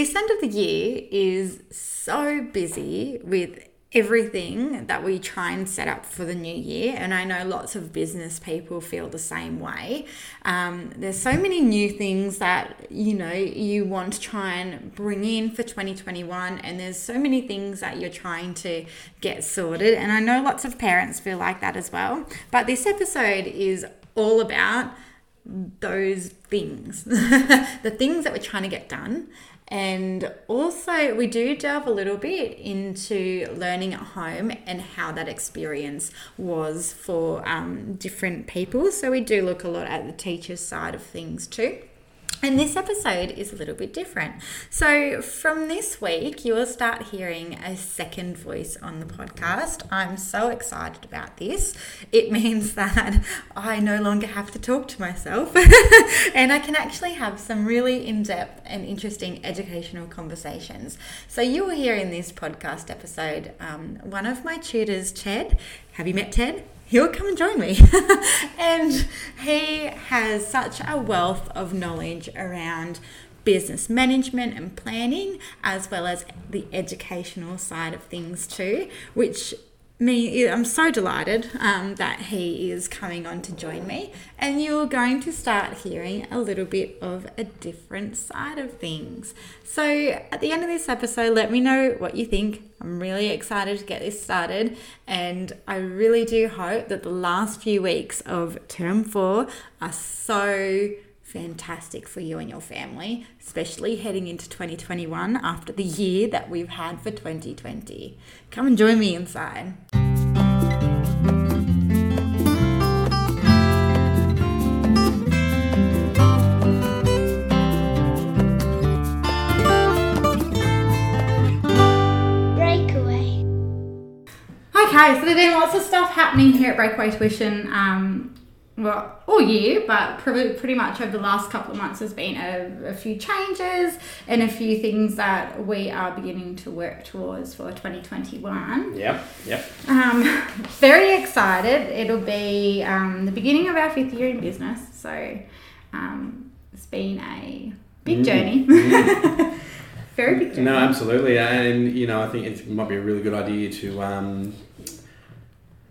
this end of the year is so busy with everything that we try and set up for the new year. And I know lots of business people feel the same way. Um, there's so many new things that you know you want to try and bring in for 2021, and there's so many things that you're trying to get sorted. And I know lots of parents feel like that as well. But this episode is all about those things, the things that we're trying to get done and also, we do delve a little bit into learning at home and how that experience was for um, different people. So, we do look a lot at the teacher's side of things too. And this episode is a little bit different. So, from this week, you will start hearing a second voice on the podcast. I'm so excited about this. It means that I no longer have to talk to myself and I can actually have some really in depth and interesting educational conversations. So, you will hear in this podcast episode um, one of my tutors, Ted. Have you met Ted? He'll come and join me. and he has such a wealth of knowledge around business management and planning, as well as the educational side of things too, which me i'm so delighted um, that he is coming on to join me. And you're going to start hearing a little bit of a different side of things. So at the end of this episode let me know what you think. I'm really excited to get this started. And i really do hope that the last few weeks of term four are so fantastic for you and your family, especially heading into 2021 after the year that we've had for 2020. Come and join me inside. Breakaway. Okay, so there's been lots of stuff happening here at Breakaway Tuition um, well, all year, but pretty, pretty much over the last couple of months, there's been a, a, few changes and a few things that we are beginning to work towards for 2021. Yep, yep. Um, very excited. It'll be um, the beginning of our fifth year in business, so um, it's been a big mm. journey. Mm. very big journey. No, absolutely, and you know, I think it might be a really good idea to um,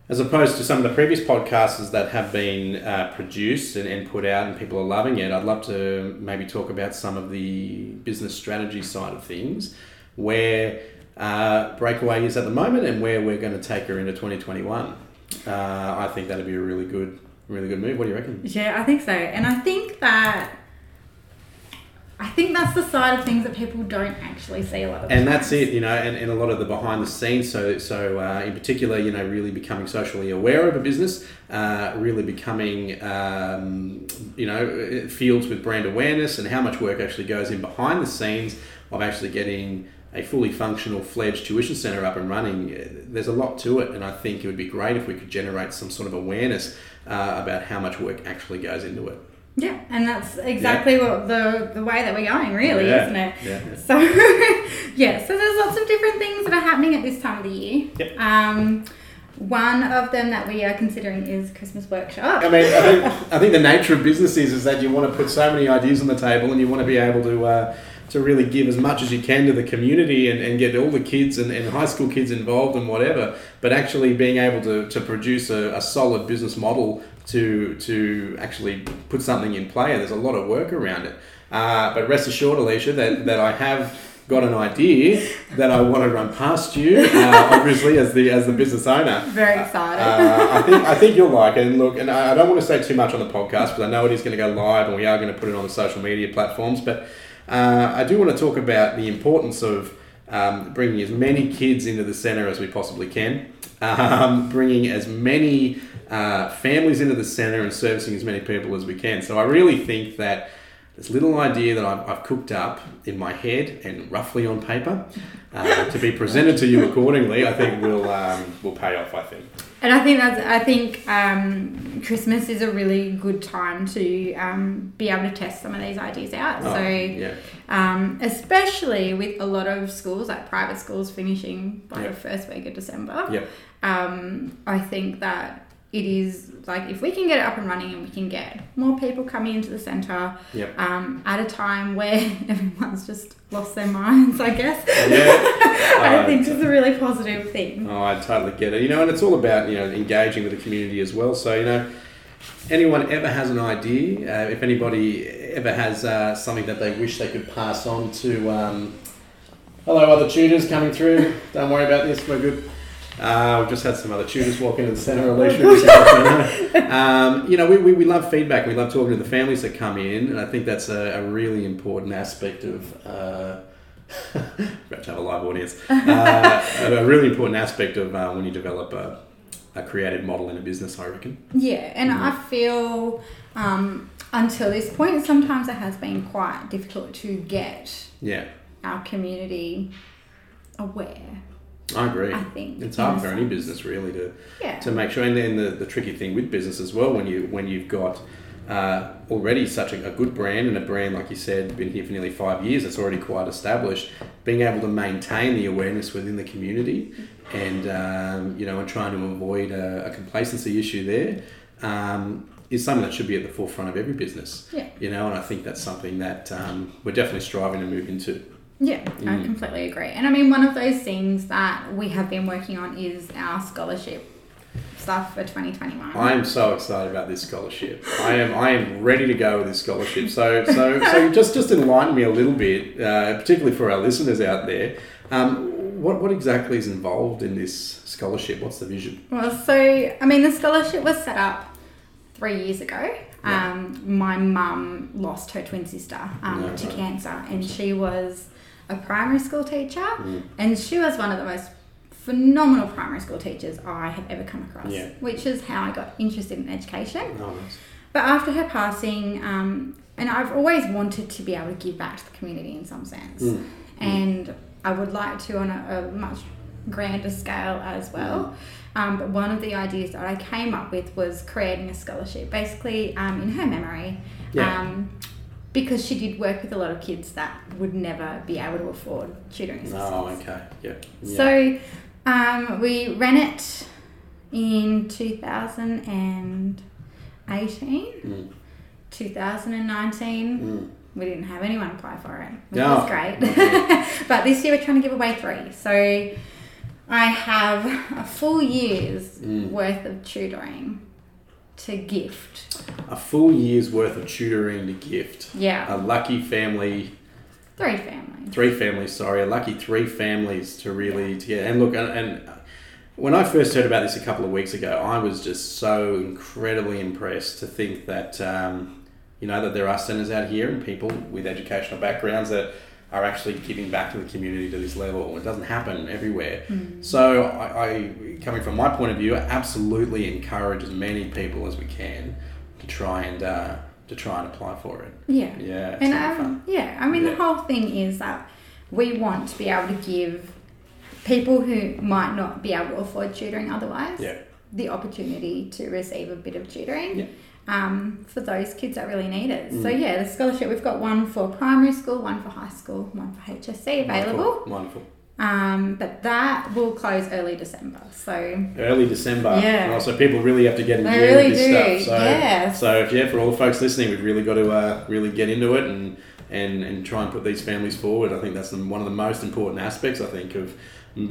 as opposed to some of the previous podcasts that have been uh, produced and, and put out and people are loving it, I'd love to maybe talk about some of the business strategy side of things, where uh, Breakaway is at the moment and where we're going to take her into 2021. Uh, I think that'd be a really good, really good move. What do you reckon? Yeah, I think so. And I think that I think that's the side of things that people don't actually see a lot of. And that's it, you know, and, and a lot of the behind the scenes. So, so uh, in particular, you know, really becoming socially aware of a business, uh, really becoming, um, you know, fields with brand awareness and how much work actually goes in behind the scenes of actually getting a fully functional fledged tuition centre up and running. There's a lot to it, and I think it would be great if we could generate some sort of awareness uh, about how much work actually goes into it. Yeah, and that's exactly yeah. what the the way that we're going, really, yeah. isn't it? Yeah. So, yeah. So there's lots of different things that are happening at this time of the year. Yep. Um, one of them that we are considering is Christmas workshop. I mean, I think, I think the nature of business is, is that you want to put so many ideas on the table and you want to be able to uh, to really give as much as you can to the community and, and get all the kids and, and high school kids involved and whatever. But actually being able to, to produce a, a solid business model to to actually put something in play. and There's a lot of work around it. Uh, but rest assured, Alysha, that, that I have got an idea that I want to run past you. Uh, obviously, as the as the business owner, very excited. Uh, I think I think you'll like it. And look, and I don't want to say too much on the podcast because I know it is going to go live, and we are going to put it on the social media platforms. But uh, I do want to talk about the importance of um, bringing as many kids into the centre as we possibly can, um, bringing as many uh, families into the centre and servicing as many people as we can. So I really think that this little idea that I've, I've cooked up in my head and roughly on paper uh, to be presented to you accordingly, I think will um, will pay off. I think. And I think that's I think um, Christmas is a really good time to um, be able to test some of these ideas out. Oh, so yeah. Um, especially with a lot of schools, like private schools, finishing by Yep. the first week of December. Yep. Um, I think that it is like if we can get it up and running and we can get more people coming into the centre Yep. um, at a time where everyone's just lost their minds, I guess. Yeah. I Uh, think it's a really positive thing. Oh, I totally get it. You know, and it's all about you know engaging with the community as well. So you know, anyone ever has an idea, uh, if anybody ever has uh, something that they wish they could pass on to, um, hello, other tutors coming through. Don't worry about this. We're good. Uh, we've just had some other tutors walk into the centre, Alysha. just to let you know. um, you know, we, we, we love feedback. We love talking to the families that come in, and I think that's a, a really important aspect of. Uh, about to have a live audience. Uh, a really important aspect of uh, when you develop a, a creative model in a business, I reckon. Yeah, and Mm. I feel um, until this point, sometimes it has been quite difficult to get Yeah, our community aware. I agree. I think It's hard for any business really to, Yeah. to make sure. And then the, the tricky thing with business as well, when you when you've got uh, already such a, a good brand and a brand like you said, been here for nearly five years, it's already quite established. Being able to maintain the awareness within the community, and um, you know, and trying to avoid a, a complacency issue there. Um, is something that should be at the forefront of every business. Yeah. You know, and I think that's something that um, we're definitely striving to move into. Yeah, I Mm. completely agree. And I mean, one of those things that we have been working on is our scholarship stuff for 2021. I am so excited about this scholarship. I am I am ready to go with this scholarship. So so so just just enlighten me a little bit, uh, particularly for our listeners out there. Um, what what exactly is involved in this scholarship? What's the vision? Well, so I mean, the scholarship was set up three years ago. Yeah. Um, my mum lost her twin sister um, No, to cancer, and she was a primary school teacher, Mm. and she was one of the most phenomenal primary school teachers I have ever come across. Yeah. Which is how I got interested in education. Oh, nice. But after her passing, um, and I've always wanted to be able to give back to the community in some sense, Mm. and I would like to on a, a much grander scale as well. Um, but one of the ideas that I came up with was creating a scholarship, basically um, in her memory, Yeah. um, because she did work with a lot of kids that would never be able to afford tutoring assistance. Oh, okay. Yeah. yeah. So um, we ran it in 2018, Mm. 2019. Mm. We didn't have anyone apply for it, which No. was great. But this year we're trying to give away three. So I have a full year's Mm. worth of tutoring to gift. A full year's worth of tutoring to gift. Yeah, A lucky family three families. three families sorry a lucky three families to really to get and look and, and when i first heard about this a couple of weeks ago i was just so incredibly impressed to think that um, you know that there are centres out here and people with educational backgrounds that are actually giving back to the community to this level it doesn't happen everywhere so I, I coming from my point of view I absolutely encourage as many people as we can to try and uh, to try and apply for it Yeah. yeah And um, yeah, I mean, Yeah. the whole thing is that we want to be able to give people who might not be able to afford tutoring otherwise yeah the opportunity to receive a bit of tutoring Yeah. um, for those kids that really need it. So, Mm. yeah, the scholarship, we've got one for primary school, one for high school, one for HSC available. Wonderful. Wonderful. Um, but that will close early December. So, Early December. Yeah. And also, people really have to get in They really with this do, stuff. So, yes. so if, yeah, for all the folks listening, we've really got to uh, really get into it and, and and try and put these families forward. I think that's the, one of the most important aspects. I think of,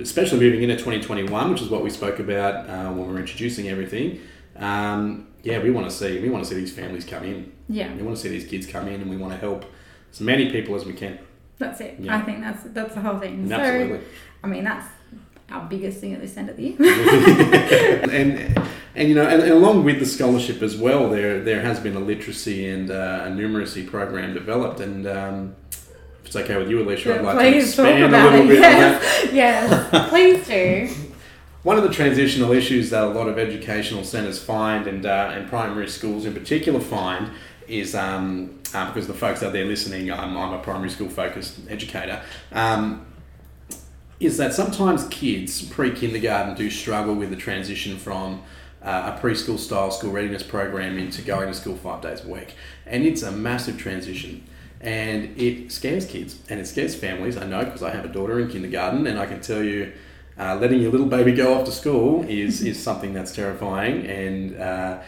especially moving into 2021, which is what we spoke about uh, when we were introducing everything. Um, yeah, we want to see we want to see these families come in. yeah, We want to see these kids come in, and we want to help as many people as we can. That's it. Yeah. I think that's that's the whole thing. Absolutely. So, I mean, that's our biggest thing at this end of the year. and and you know, and, and along with the scholarship as well, there there has been a literacy and uh, a numeracy program developed, and um, if it's okay with you, Alysha, I'd like to Please expand a about little it. bit on that. Yes, yes, please do. One of the transitional issues that a lot of educational centres find, and uh, and primary schools in particular find, is um, uh, because the folks out there listening, I'm, I'm a primary school focused educator. Um, is that sometimes kids pre kindergarten do struggle with the transition from uh, a preschool style school readiness program into going to school five days a week. And it's a massive transition. And it scares kids and it scares families. I know because I have a daughter in kindergarten, and I can tell you uh, letting your little baby go off to school is, is something that's terrifying. And uh,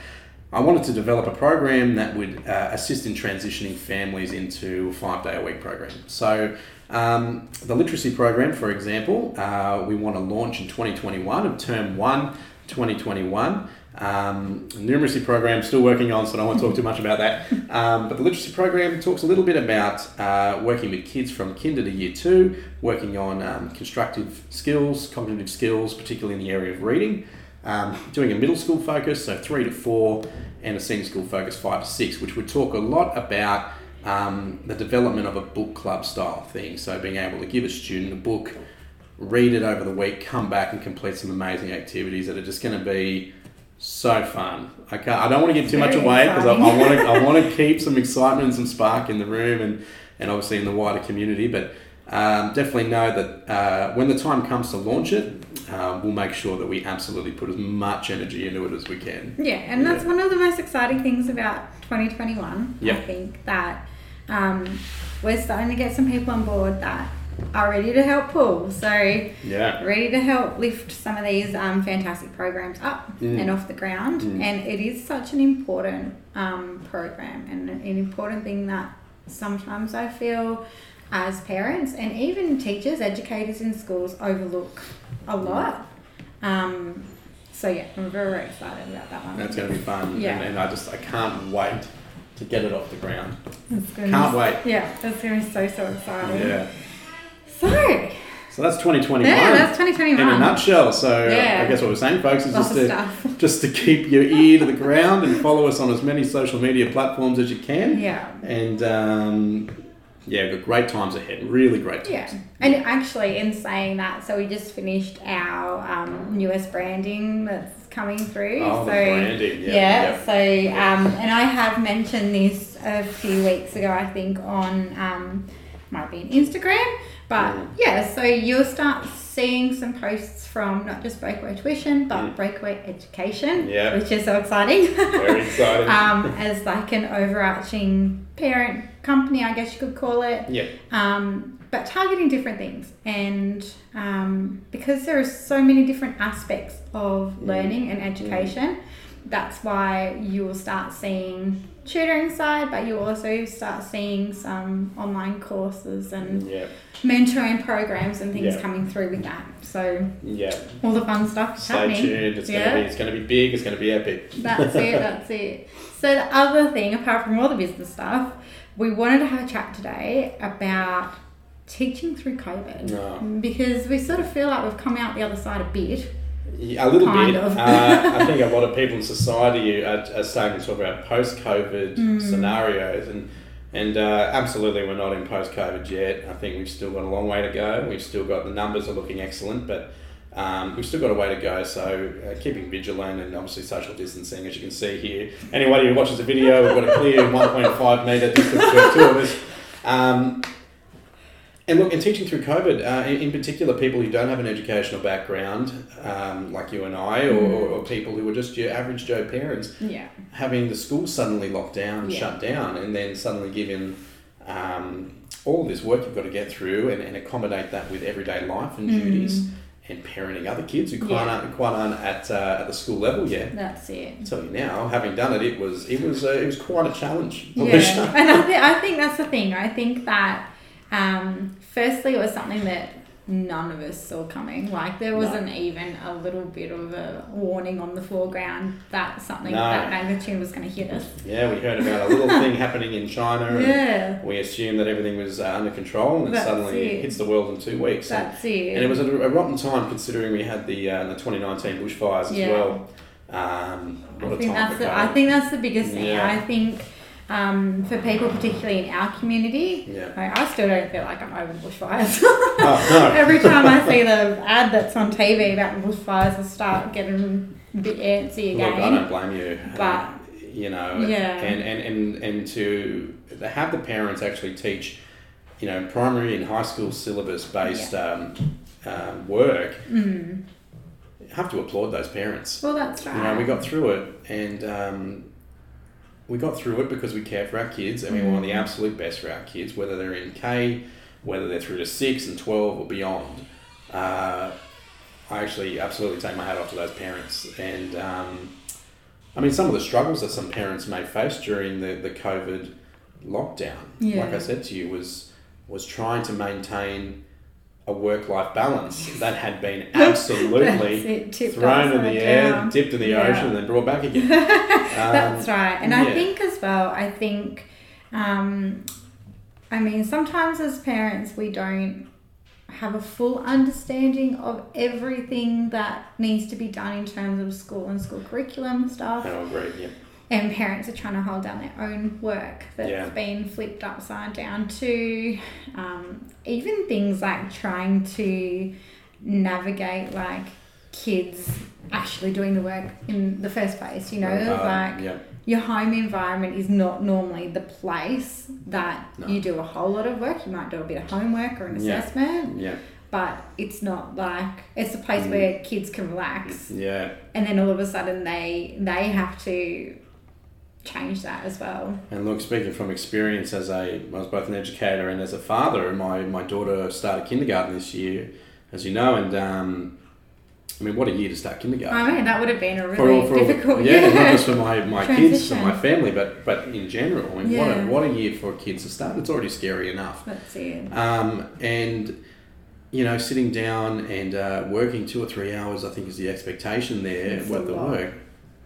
I wanted to develop a program that would uh, assist in transitioning families into a five day a week program. So, um, the literacy program, for example, uh, we want to launch in 2021 of term one, 2021. Um, numeracy program still working on, so I don't want to talk too much about that. Um, but the literacy program talks a little bit about uh, working with kids from kinder to year two, working on um, constructive skills, cognitive skills, particularly in the area of reading. Um, doing a middle school focus, so three to four, and a senior school focus, five to six, which would talk a lot about um, the development of a book club style thing. So being able to give a student a book, read it over the week, come back and complete some amazing activities that are just going to be so fun. I can't. I don't want to give too much away because I, I want to. I want to keep some excitement and some spark in the room and and obviously in the wider community. But um, definitely know that uh, when the time comes to launch it, uh, we'll make sure that we absolutely put as much energy into it as we can. Yeah, and that's one of the most exciting things about 2021. Yeah. I think that um, we're starting to get some people on board that are ready to help pull. So, Yeah. ready to help lift some of these um, fantastic programs up Mm. and off the ground. Mm. And it is such an important um, program and an important thing that sometimes I feel as parents and even teachers, educators in schools overlook a lot. Um, so yeah, I'm very, very excited about that one. That's going to be fun. Yeah. And, and I just I can't wait to get it off the ground. It's gonna Can't be, wait. Yeah, that's gonna be so so exciting. Yeah. So So that's 2021. Yeah, that's 2021. in a nutshell. So Yeah. I guess what we're saying, folks, is Lots just to stuff. just to keep your ear to the ground and follow us on as many social media platforms as you can. Yeah. And um, yeah, we've got great times ahead. Really great times. Yeah, and actually, in saying that, so we just finished our um, newest branding that's coming through. Oh, so branding. Yeah. yeah, so um, and I have mentioned this a few weeks ago, I think on um, might be an Instagram, but Mm. yeah, so you'll start seeing some posts from not just Breakaway Tuition, but Mm. Breakaway Education, Yeah. which is so exciting. Very exciting. um, as like an overarching parent company, I guess you could call it yeah. um, but targeting different things. And um, because there are so many different aspects of learning and education, that's why you will start seeing tutoring side, but you also start seeing some online courses and Yeah. mentoring programs and things Yeah. coming through with that. So Yeah. all the fun stuff Stay happening. tuned. It's Yeah. gonna be it's gonna be big. It's gonna be epic. That's it, that's it. So the other thing, apart from all the business stuff, we wanted to have a chat today about teaching through COVID. No. Because we sort of feel like we've come out the other side a bit. Yeah, a little Kind bit. of. uh, I think a lot of people in society are, are starting to talk about post-COVID Mm. scenarios, and and uh, absolutely we're not in post-COVID yet. I think we've still got a long way to go. We've still got the numbers are looking excellent, but um, we've still got a way to go. So uh, keeping vigilant and obviously social distancing, as you can see here. Anybody who watches the video, we've got a clear 1.5 metre distance between two of us. Um, and look, in teaching through COVID, uh, in, in particular, people who don't have an educational background, um, like you and I, or, or, or people who are just your average Joe parents, Yeah. having the school suddenly locked down and Yeah. shut down, and then suddenly given um, all this work you've got to get through and, and accommodate that with everyday life and duties and parenting other kids who quite. Yeah. aren't, quite aren't at, uh, at the school level yet. That's it. I tell you now, having done it, it was it was uh, it was quite a challenge. Yeah, and I, th- I think that's the thing. I think that um, firstly, it was something that none of us saw coming. Like there wasn't even a little bit of a warning on the foreground that something No. that magnitude was going to hit us. Yeah, we heard about a little thing happening in China. and Yeah, We assumed that everything was uh, under control, and then suddenly it. it hits the world in two weeks. And, that's it. and it was a, a rotten time considering we had the uh, the 2019 bushfires as Yeah. well. Um, I think that's the, I think that's the biggest thing. Yeah. I think um, for people, particularly in our community, Yeah. I, I still don't feel like I'm over bushfires. Oh, no. Every time I see the ad that's on TV about bushfires, I start getting a bit antsy again. Look, I don't blame you. But- Uh, you know, Yeah. and, and, and, and to have the parents actually teach, you know, primary and high school syllabus based um, um, work, Mm. have to applaud those parents. Well, that's right. You know, we got through it, and um, we got through it because we care for our kids, and we want the absolute best for our kids, whether they're in K, whether they're through to six and twelve or beyond. Uh, I actually absolutely take my hat off to those parents. And um, I mean, some of the struggles that some parents may face during the, the COVID lockdown, Yeah. like I said to you, was was trying to maintain a work life balance that had been absolutely it, thrown in the air, dipped in the Yeah. ocean, and then brought back again. That's Um, right. And I think as well, I think, um, I mean, sometimes as parents, we don't have a full understanding of everything that needs to be done in terms of school and school curriculum stuff. I agree. Yeah. And parents are trying to hold down their own work that's Yeah. been flipped upside down too. Um, even things like trying to navigate like kids actually doing the work in the first place, you know, Uh, like yeah. your home environment is not normally the place that No. you do a whole lot of work. You might do a bit of homework or an assessment, Yeah. but it's not like it's a place Mm. where kids can relax Yeah. and then all of a sudden they they have to change that as well. And look, speaking from experience as a, I was both an educator and as a father, my, my daughter started kindergarten this year, as you know, and um, I mean, what a year to start kindergarten. I mean, that would have been a For really all- for all- difficult yeah, not just for my, my kids and my family, but but in general. I mean, what a what a year for kids to start. It's already scary enough. That's it. Um, and you know, sitting down and uh, working two or three hours, I think, is the expectation there with the lot. work.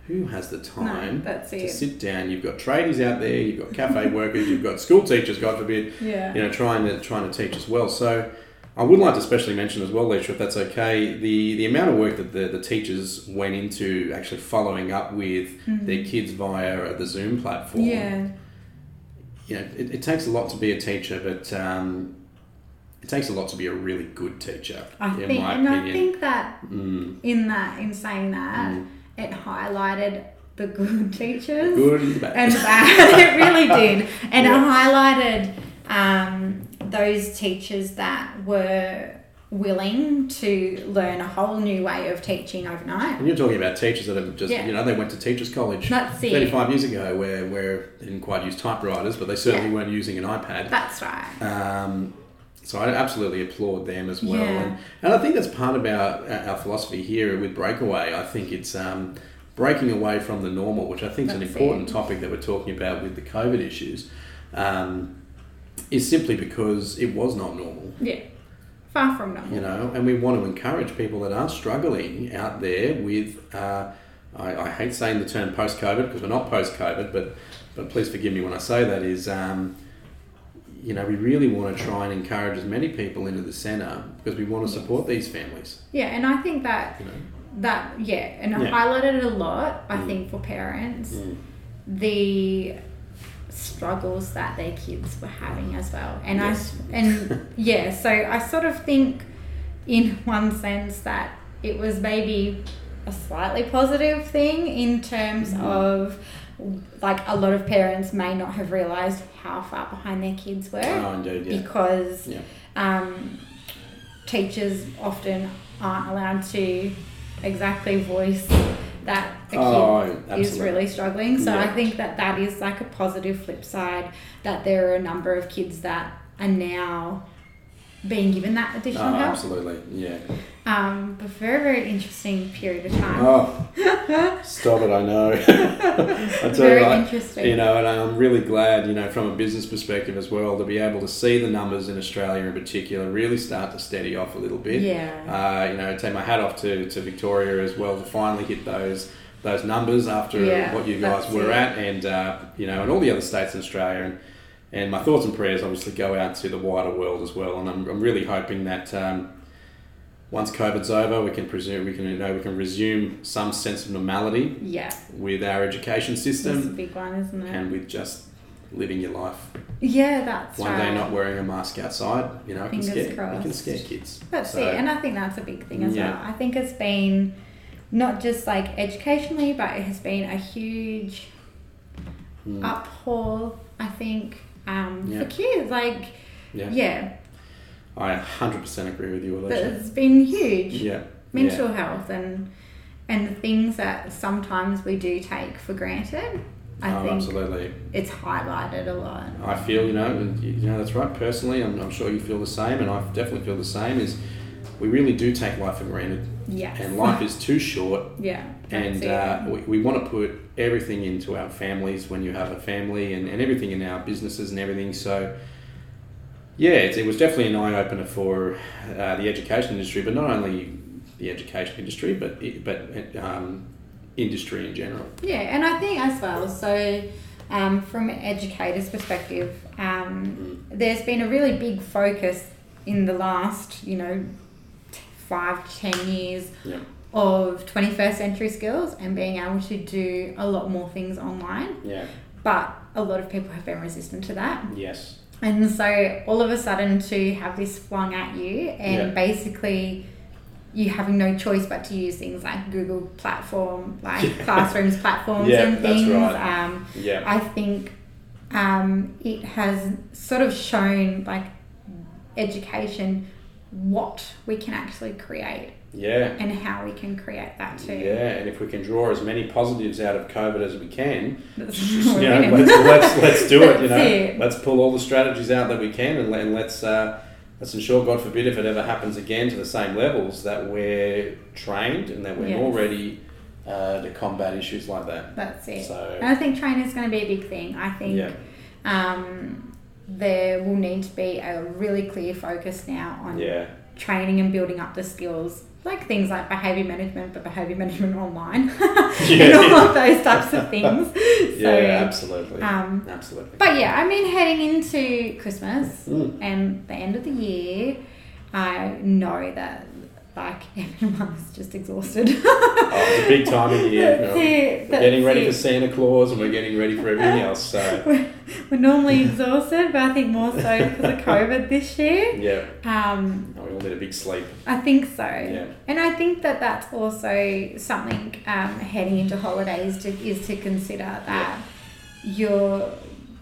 Who has the time that's to it. sit down? You've got tradies out there, you've got cafe workers, you've got school teachers, God forbid, Yeah. you know, trying to trying to teach as well. So I would like to especially mention as well, Leisha, if that's okay, the, the amount of work that the, the teachers went into actually following up with their kids via the Zoom platform. Mm-hmm. Yeah. You know, it, it takes a lot to be a teacher, but um, it takes a lot to be a really good teacher, I in think, and I think that Mm, in that, in saying that, Mm. it highlighted the good teachers good and bad. and bad. it really did, and Yeah. it highlighted um, those teachers that were willing to learn a whole new way of teaching overnight. And you're talking about teachers that have just, Yeah. you know, they went to teachers' college That's it. 35 years ago where, where they didn't quite use typewriters, but they certainly Yeah. weren't using an iPad. That's right. Um, so I absolutely applaud them as well. Yeah. And, and I think that's part of our, our philosophy here with Breakaway. I think it's um, breaking away from the normal, which I think is an important it. topic that we're talking about with the COVID issues, um, is simply because it was not normal. Yeah. Far from normal. You know, and we want to encourage people that are struggling out there with. Uh, I, I hate saying the term post COVID because we're not post COVID, but but please forgive me when I say that. Is um, you know we really want to try and encourage as many people into the centre because we want to support these families. Yeah, and I think that You know, that yeah, and I Yeah. highlighted it a lot. I Mm. think for parents, Mm. the struggles that their kids were having as well, and Yes. I and yeah, so I sort of think, in one sense, that it was maybe a slightly positive thing in terms Mm-hmm. of like a lot of parents may not have realized how far behind their kids were oh, indeed, yeah, because yeah, um, teachers often aren't allowed to exactly voice that a oh, kid Oh, is really struggling. So I think that that is like a positive flip side that there are a number of kids that are now being given that oh, additional help. absolutely, yeah. Um, but very very interesting period of time. Oh, stop it! I know. I very you, I- interesting. You know, and I'm really glad, you know, from a business perspective as well, to be able to see the numbers in Australia in particular really start to steady off a little bit. Yeah. Uh, you know, take my hat off to, to Victoria as well to finally hit those those numbers after Yeah, what you guys were it. at, and uh, you know, and all the other states in Australia, and and my thoughts and prayers obviously go out to the wider world as well, and I'm, I'm really hoping that. Um, once COVID's over, we can presume we can you know we can resume some sense of normality yeah, with our education that's a system big one, isn't it? and with just living your life. yeah, that's One right. day not wearing a mask outside, you know, it can Fingers scare it can scare kids. That's So, it, and I think that's a big thing as Yeah. well. I think it's been not just like educationally, but it has been a huge mm, uphaul. I think um, Yeah. for kids, like yeah. yeah, I 100% agree with you, but Alysha. it's been huge. Yeah. Mental health and and the things that sometimes we do take for granted. I oh, think absolutely. it's highlighted a lot. I feel, you know, you you know, that's right. Personally, I'm, I'm sure you feel the same, and I definitely feel the same. Is we really do take life for granted, Yes. and life is too short. Yeah. And uh, we, we want to put everything into our families when you have a family and, and everything in our businesses and everything. So, yeah, it, it was definitely an eye opener for uh, the education industry, but not only the education industry, but it, but um, industry in general. Yeah, and I think as well, so um, from an educator's perspective, um, there's been a really big focus in the last, you know, five to ten years Yeah. of 21st century skills and being able to do a lot more things online. Yeah. But a lot of people have been resistant to that. Yes. And so all of a sudden to have this flung at you and Yeah. basically you having no choice but to use things like Google platform, like Yeah. classrooms platforms Yeah, and things. right. Um, Yeah. I think um, it has sort of shown like education what we can actually create Yeah. and how we can create that too. Yeah, and if we can draw as many positives out of COVID as we can, you know, let's, let's let's do it. You know, it. let's pull all the strategies out that we can, and, and let's uh, let's ensure, God forbid, if it ever happens again to the same levels, that we're trained and that we're Yes. more ready uh, to combat issues like that. That's it. So And I think training is going to be a big thing. I think yeah, um, there will need to be a really clear focus now on yeah, training and building up the skills, like things like behavior management, but behavior management online, Yeah. and all of those types of things. yeah, absolutely, um, absolutely. but yeah, I mean, heading into Christmas Mm. and the end of the year, I know that like everyone is just exhausted. Oh, it's a big time of the year. It, We're getting ready it. for Santa Claus and we're getting ready for everything else. So we're, we're normally exhausted, but I think more so because of COVID this year. yeah, Um, we all need a big sleep. I think so. Yeah. And I think that that's also something um, heading into holidays to, is to consider that your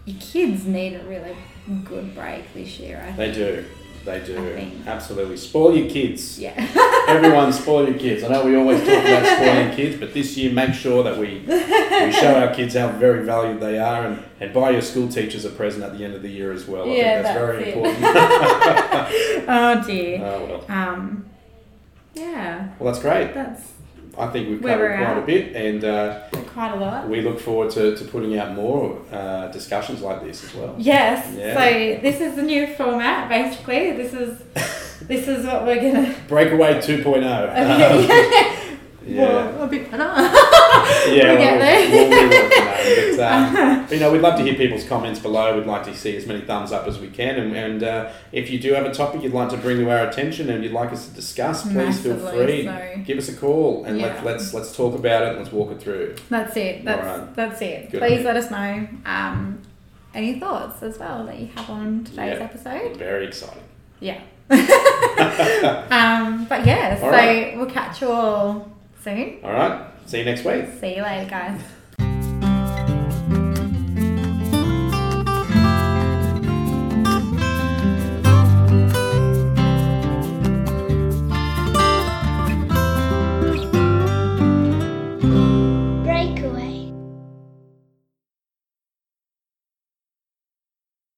your kids need a really good break this year. I think. They do. They do. Absolutely. Spoil your kids. Yeah. Everyone spoil your kids. I know we always talk about spoiling kids, but this year make sure that we, we show our kids how very valued they are and, and buy your school teachers a present at the end of the year as well. I Yeah, think that's, very it. important. oh dear. oh, well. Um, yeah, well, that's great. that's I think we've Where covered quite at. a bit and uh, quite a lot. we look forward to, to putting out more uh, discussions like this as well. Yes. Yeah. So this is the new format. Basically, this is this is what we're gonna. Breakaway 2.0. Um, yeah. Well, a bit better. Yeah, We'll well, get there. we'll, we'll be working on it. But, um, but, you know, we'd love to hear people's comments below. We'd like to see as many thumbs up as we can. And, and uh, if you do have a topic you'd like to bring to our attention and you'd like us to discuss, please feel free. so. Give us a call and Yeah. let, let's let's talk about it let's walk it through. That's it. That's Alright. that's it. Good. Please let us know um, any thoughts as well that you have on today's Yeah. episode. Very exciting. Yeah. um, but yeah, so Alright. we'll catch you all soon. All right. See you next week. See you later, guys.